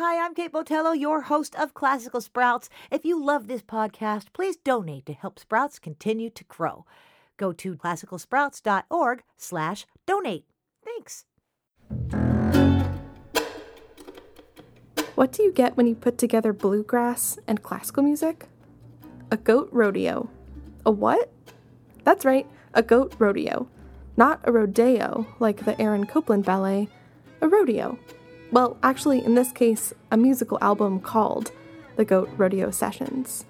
Hi, I'm Kate Botello, your host of Classical Sprouts. If you love this podcast, please donate to help Sprouts continue to grow. Go to classicalsprouts.org slash donate. Thanks. What do you get when you put together bluegrass and classical music? A goat rodeo. A what? That's right, a goat rodeo. Not a rodeo like the Aaron Copland ballet, a rodeo. Well, actually, in this case, a musical album called The Goat Rodeo Sessions.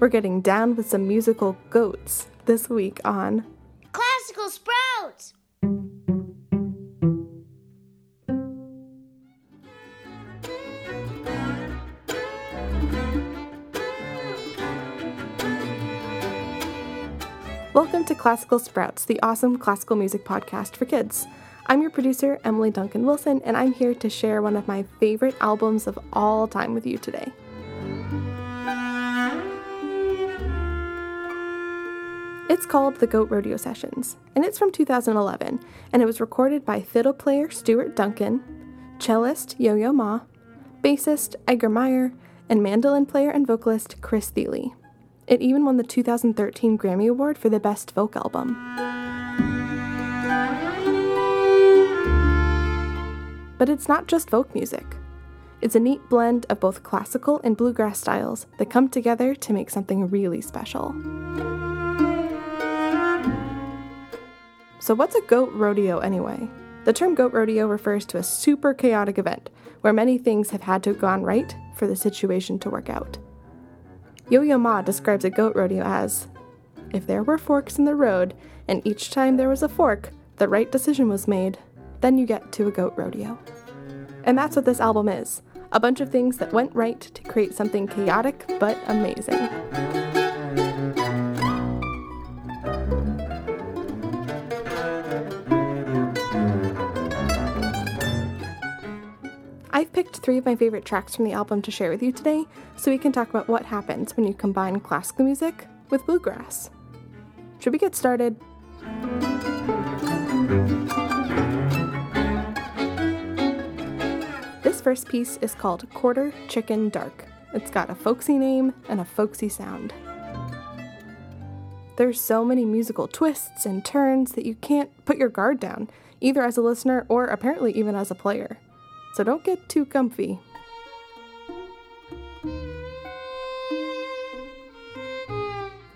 We're getting down with some musical goats this week on Classical Sprouts! Welcome to Classical Sprouts, the awesome classical music podcast for kids. I'm your producer, Emily Duncan Wilson, and I'm here to share one of my favorite albums of all time with you today. It's called The Goat Rodeo Sessions, and it's from 2011, and it was recorded by fiddle player Stuart Duncan, cellist Yo Yo Ma, bassist Edgar Meyer, and mandolin player and vocalist Chris Thile. It even won the 2013 Grammy Award for the Best Folk Album. But it's not just folk music. It's a neat blend of both classical and bluegrass styles that come together to make something really special. So, what's a goat rodeo anyway? The term goat rodeo refers to a super chaotic event where many things have had to have gone right for the situation to work out. Yo Yo Ma describes a goat rodeo as if there were forks in the road and each time there was a fork, the right decision was made, then you get to a goat rodeo. And that's what this album is a bunch of things that went right to create something chaotic but amazing. I've picked three of my favorite tracks from the album to share with you today, so we can talk about what happens when you combine classical music with bluegrass. Should we get started? First piece is called Quarter Chicken Dark. It's got a folksy name and a folksy sound. There's so many musical twists and turns that you can't put your guard down, either as a listener or apparently even as a player so don't get too comfy.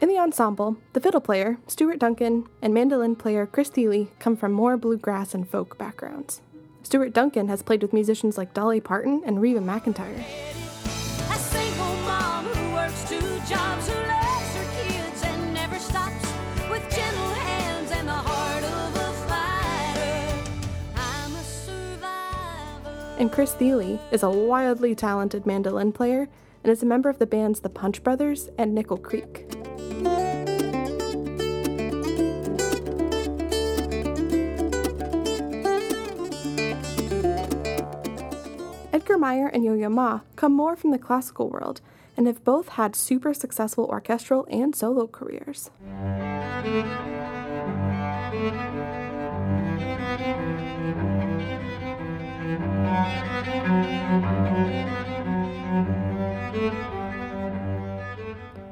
In the ensemble, the fiddle player, Stuart Duncan, and mandolin player Chris Thile come from more bluegrass and folk backgrounds. Stuart Duncan has played with musicians like Dolly Parton and Reba McEntire. And Chris Thile is a wildly talented mandolin player and is a member of the bands The Punch Brothers and Nickel Creek. Edgar Meyer and Yo Yo Ma come more from the classical world and have both had super successful orchestral and solo careers.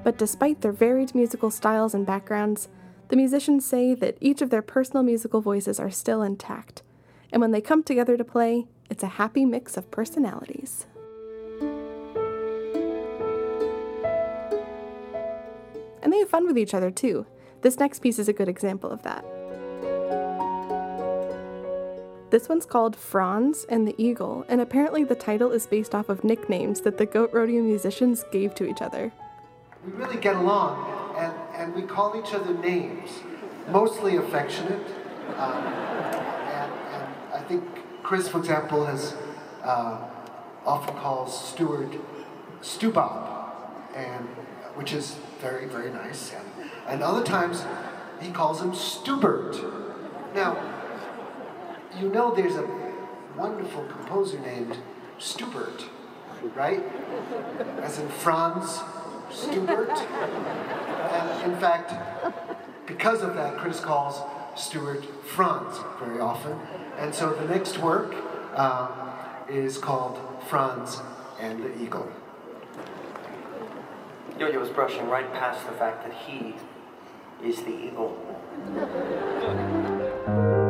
But despite their varied musical styles and backgrounds, the musicians say that each of their personal musical voices are still intact, and when they come together to play, it's a happy mix of personalities. And they have fun with each other too. This next piece is a good example of that. This one's called Franz and the Eagle, and apparently the title is based off of nicknames that the Goat Rodeo musicians gave to each other. We really get along, and, and we call each other names, mostly affectionate. Um, and, and, I think Chris, for example, has uh, often calls Stuart Stubob, and which is very, very nice. And, and other times he calls him Stubert. Now, you know there's a wonderful composer named Schubert, right? As in Franz Schubert. and in fact, because of that, Chris calls Stuart Franz very often. And so the next work um, is called Franz, and the eagle. Yo-Yo was brushing right past the fact that he is the eagle.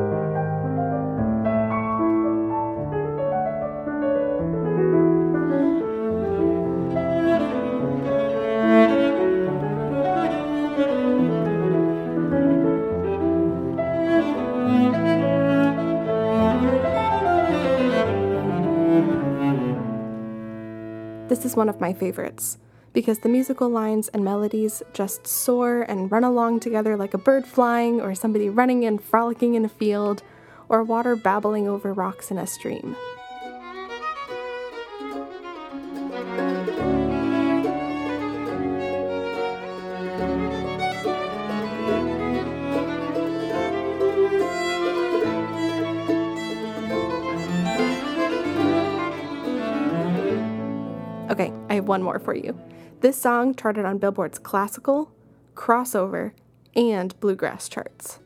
This is one of my favorites because the musical lines and melodies just soar and run along together like a bird flying, or somebody running and frolicking in a field, or water babbling over rocks in a stream. Okay, I have one more for you. This song charted on Billboard's classical, crossover, and bluegrass charts.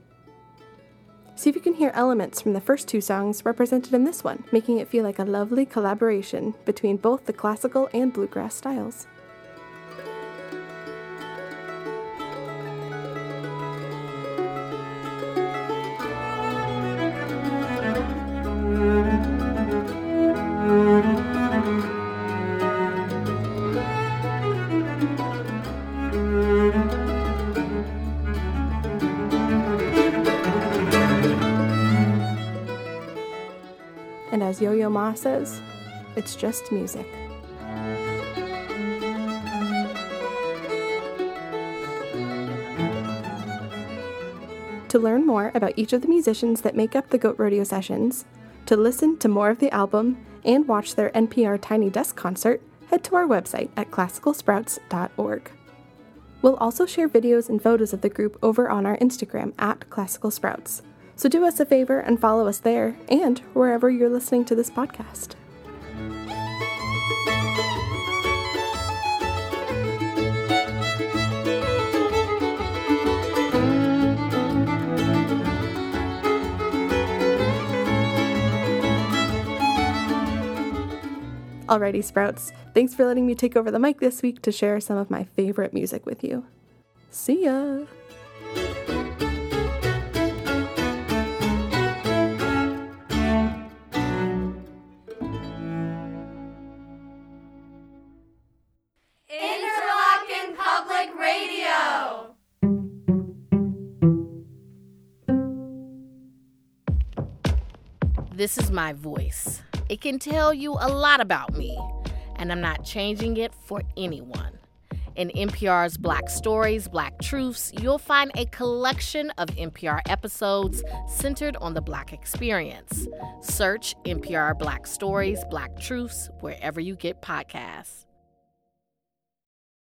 See if you can hear elements from the first two songs represented in this one, making it feel like a lovely collaboration between both the classical and bluegrass styles. Yo Yo Ma says, it's just music. To learn more about each of the musicians that make up the Goat Rodeo sessions, to listen to more of the album, and watch their NPR Tiny Desk concert, head to our website at classicalsprouts.org. We'll also share videos and photos of the group over on our Instagram at Classical Sprouts. So do us a favor and follow us there and wherever you're listening to this podcast. Alrighty, Sprouts. Thanks for letting me take over the mic this week to share some of my favorite music with you. See ya! This is my voice. It can tell you a lot about me, and I'm not changing it for anyone. In NPR's Black Stories, Black Truths, you'll find a collection of NPR episodes centered on the Black experience. Search NPR Black Stories, Black Truths wherever you get podcasts.